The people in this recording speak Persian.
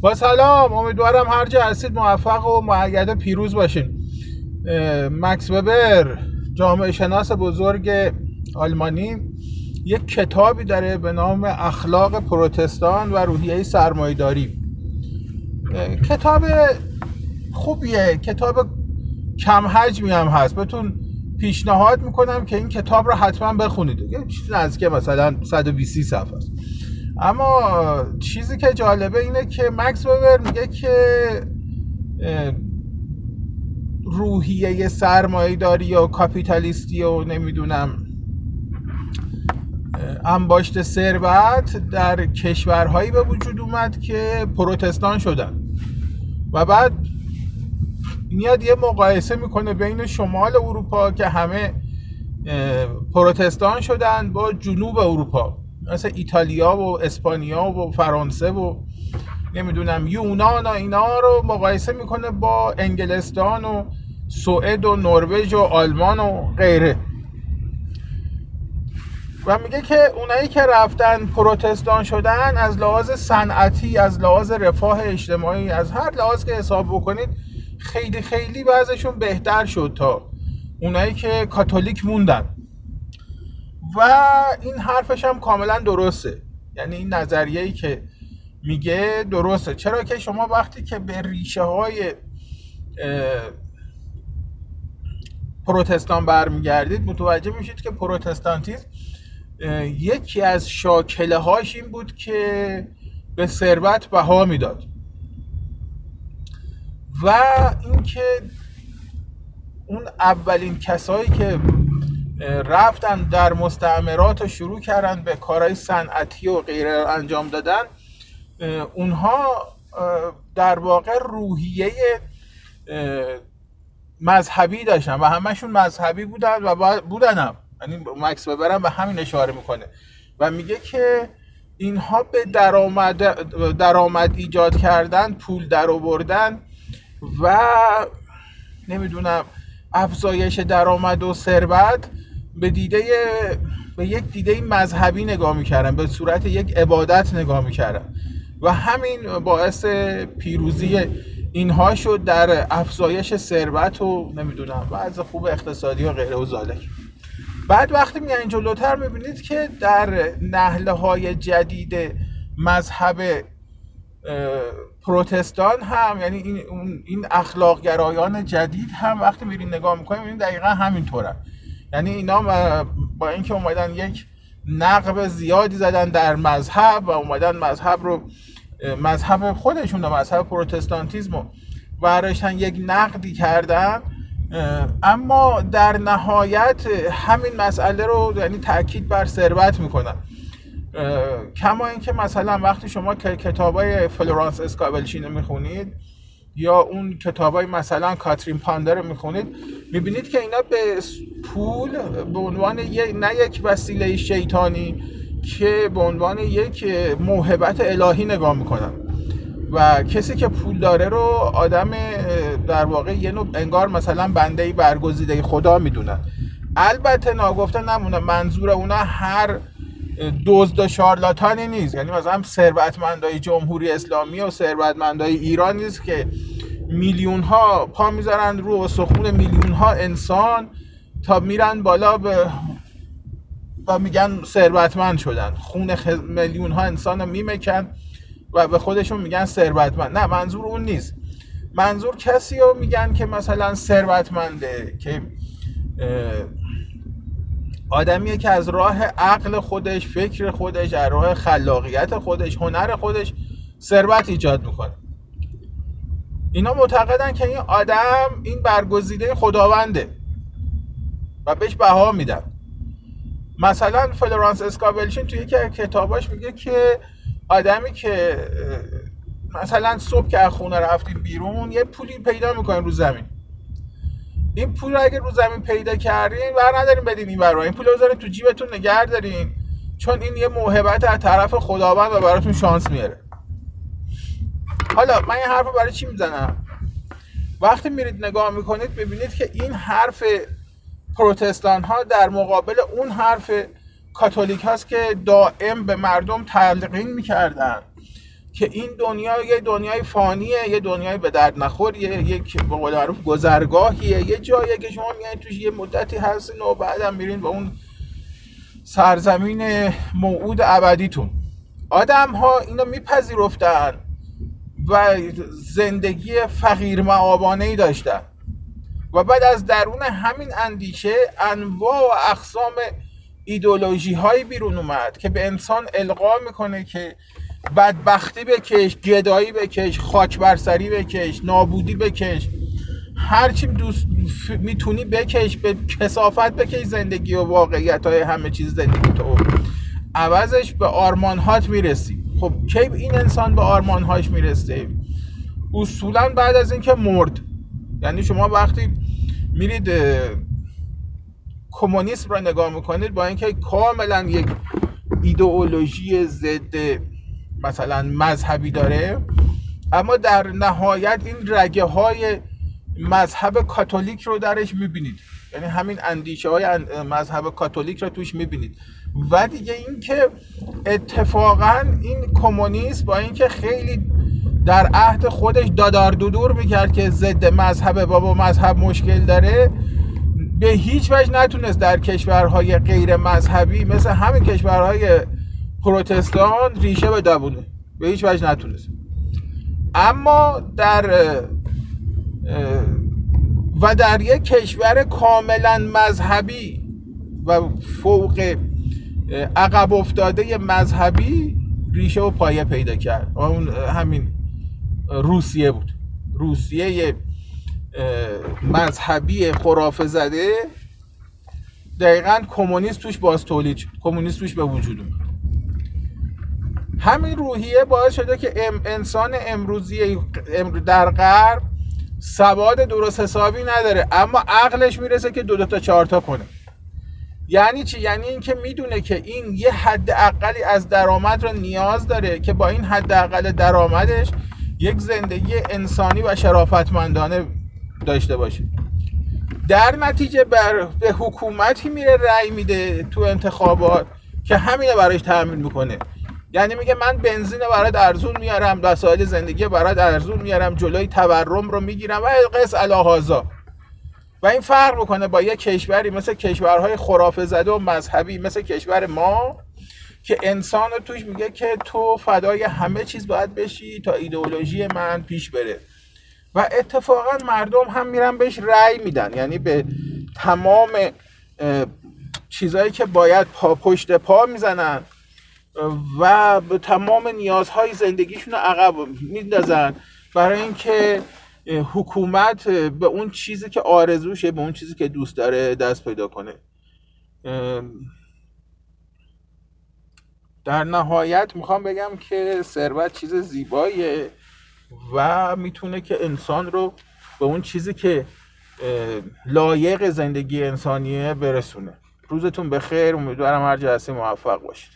با سلام امیدوارم هر جا هستید موفق و معید پیروز باشین. مکس وبر جامعه شناس بزرگ آلمانی. یک کتابی داره به نام اخلاق پروتستان و روحیه سرمایداری کتاب خوبیه کتاب کم حجمی هم هست. بهتون پیشنهاد می‌کنم که این کتاب رو حتما بخونید. یه چیز نزدیک مثلا 120 صفحه است. اما چیزی که جالبه اینه که مکس وبر میگه که روحیه سرمایه داری یا کاپیتالیستی و نمی‌دونم انباشت ثروت در کشورهایی به وجود اومد که پروتستان شدن. و بعد میاد یه مقایسه می‌کنه بین شمال اروپا که همه پروتستان شدن با جنوب اروپا. مثل ایتالیا و اسپانیا و فرانسه و نمی‌دونم یونان و اینا رو مقایسه می‌کنه با انگلستان و سوئد و نروژ و آلمان و غیره. و میگه که اونایی که رفتن پروتستان شدن از لحاظ صنعتی از لحاظ رفاه اجتماعی از هر لحاظ که حساب بکنید خیلی خیلی وضعشون بهتر شد تا اونایی که کاتولیک موندن. و این حرفش هم کاملا درسته. یعنی این نظریه ای که میگه درسته. چرا که شما وقتی که به ریشه های پروتستان برمیگردید متوجه میشید که پروتستانتیزم یکی از شاکله هاش این بود که به ثروت بها می‌داد. و اینکه اون اولین کسایی که رفتن در مستعمرات و شروع کردن به کارهای صنعتی و غیره انجام دادن اونها در واقع روحیه مذهبی داشتن و همشون مذهبی بودن و بودن هم یعنی مکس ببرم به همین اشاره می‌کنه. و میگه که اینها به درآمد درآمد ایجاد کردن پول در آوردن و نمی‌دونم افزایش درآمد و ثروت به دیده به یک دیده مذهبی نگاه می‌کردن به صورت یک عبادت نگاه می‌کردن و همین باعث پیروزی اینها شد در افزایش ثروت و نمی‌دونم وضع خوب اقتصادی و غیره و زالک بعد وقتی میایین جلوتر می‌بینید که در نهله های جدید مذهب پروتستان هم یعنی این این اخلاق گرایان جدید هم وقتی میرین نگاه می‌کنیم این دقیقا همینطوره یعنی اینا با اینکه اومدن یک نقب زیادی زدن در مذهب و اومدن مذهب رو مذهب خودشون رو مذهب پروتستانتیزم رو برداشتن یک نقدی کردن اما در نهایت همین مسئله رو یعنی تاکید بر ثروت می‌کنن. کما اینکه مثلا وقتی شما کتابای فلورانس اسکابلچین رو می‌خونید یا اون کتابای مثلا کاترین پاندر رو می‌خونید می‌بینید که اینا به پول به عنوان نه یک وسیله شیطانی که به عنوان یک موهبت الهی نگاه می‌کنن. و کسی که پول داره رو آدم در واقع یه نوع انگار مثلا بنده برگزیده خدا می‌دونن البته ناگفته نمونه منظور اونا هر دزد و شارلاتانی نیست. یعنی مثلا ثروتمندای جمهوری اسلامی و ثروتمندای ایران نیست که میلیون ها پا می‌ذارن رو استخون میلیون ها انسان تا میرن بالا به و میگن ثروتمند شدن. خون خ... میلیون ها انسان رو میمکن و به خودشون میگن ثروتمند. نه منظور اون نیست. منظور کسی رو میگن که مثلا ثروتمنده که آدمیه که از راه عقل خودش فکر خودش از راه خلاقیت خودش هنر خودش ثروت ایجاد می‌کنه. اینا معتقدن که این آدم این برگزیده خداونده و بهش بها میدن. مثلا فلورانس اسکابلشین توی یکی کتاباش میگه که آدمی که مثلا صبح که از خونه رفتیم بیرون یه پولی پیدا می‌کنیم رو زمین. این پول رو اگه رو زمین پیدا کردین بر نداریم بدین این برای این پول رو تو جیبتون نگه دارین. چون این یه موهبت از طرف خداوند و براتون شانس میاره. حالا من این حرف رو برای چی می‌زنم؟ وقتی میرید نگاه می‌کنید ببینید که این حرف پروتستان ها در مقابل اون حرف کاتولیک هاست که دائم به مردم تلقین می‌کردن. که این دنیا یه دنیای فانیه یه دنیای به درد نخوریه یک به قول معروف گذرگاهیه یه جاییه که شما میایین توش یه مدتی هستین و بعدم میرین به اون سرزمین موعود ابدیتون. آدم ها اینو میپذیرفتن. و زندگی فقیر معابانه ای داشتن. و بعد از درون همین اندیشه انواع و اقسام ایدولوژی های بیرون اومد که به انسان القا می‌کنه که بدبختی بکش گدایی بکش خاک برسری بکش نابودی بکش. هرچی دوست می‌تونی بکش به کسافت بکش زندگی و واقعیت های همه چیز زندگی تو. عوضش به آرمانهات می‌رسی. خب کی این انسان به آرمانهاش می‌رسه؟ اصولا بعد از اینکه مرد. یعنی شما وقتی میرید کمونیسم را نگاه می‌کنید با اینکه کاملا یک ایدئولوژی ضد مثلا مذهبی داره اما در نهایت این رگه های مذهب کاتولیک رو درش می‌بینید. یعنی همین اندیشه های مذهب کاتولیک رو توش می‌بینید. و دیگه اینکه اتفاقا این کمونیست با اینکه خیلی در عهد خودش دادار دودور می‌کرد که ضد مذهب بابا مذهب مشکل داره به هیچ وجه نتونست در کشورهای غیر مذهبی مثل همین کشورهای پروتستان ریشه بدوونه به هیچ وجه نتونست. اما در و در یک کشور کاملا مذهبی و فوق عقب افتاده مذهبی ریشه و پایه پیدا کرد. اون همین روسیه بود. روسیه مذهبی خرافه زده دقیقا کمونیست توش باز تولید شد. کمونیست توش به وجود اومد. همین روحیه باعث شده که انسان امروزی در غرب سواد درست حسابی نداره. اما عقلش می‌رسه که دو دو تا چهار تا کنه. یعنی چی؟ یعنی اینکه می‌دونه که این یه حد اقلی از درآمد رو نیاز داره که با این حد اقل درآمدش یک زندگی انسانی و شرافتمندانه داشته باشه. در نتیجه بر به حکومتی میره رأی میده تو انتخابات که همینه براش تأمین می‌کنه. یعنی میگه من بنزین برات ارزون میارم وسایل زندگی برات ارزون میارم جلوی تورم رو می‌گیرم و قص الهازا و این فرق می‌کنه با یه کشوری مثل کشورهای خرافه زده و مذهبی مثل کشور ما که انسان رو توش میگه که تو فدای همه چیز باید بشی تا ایدئولوژی من پیش بره. و اتفاقا مردم هم میرن بهش رأی میدن. یعنی به تمام چیزهایی که باید پا پشت پا می‌زنن و به تمام نیازهای زندگیشون رو عقب میندازن. برای اینکه حکومت به اون چیزی که آرزوشه به اون چیزی که دوست داره دست پیدا کنه. در نهایت می‌خوام بگم که ثروت چیز زیباییه و می‌تونه که انسان رو به اون چیزی که لایق زندگی انسانیه برسونه. روزتون بخیر امیدوارم هر جلسه موفق باشید.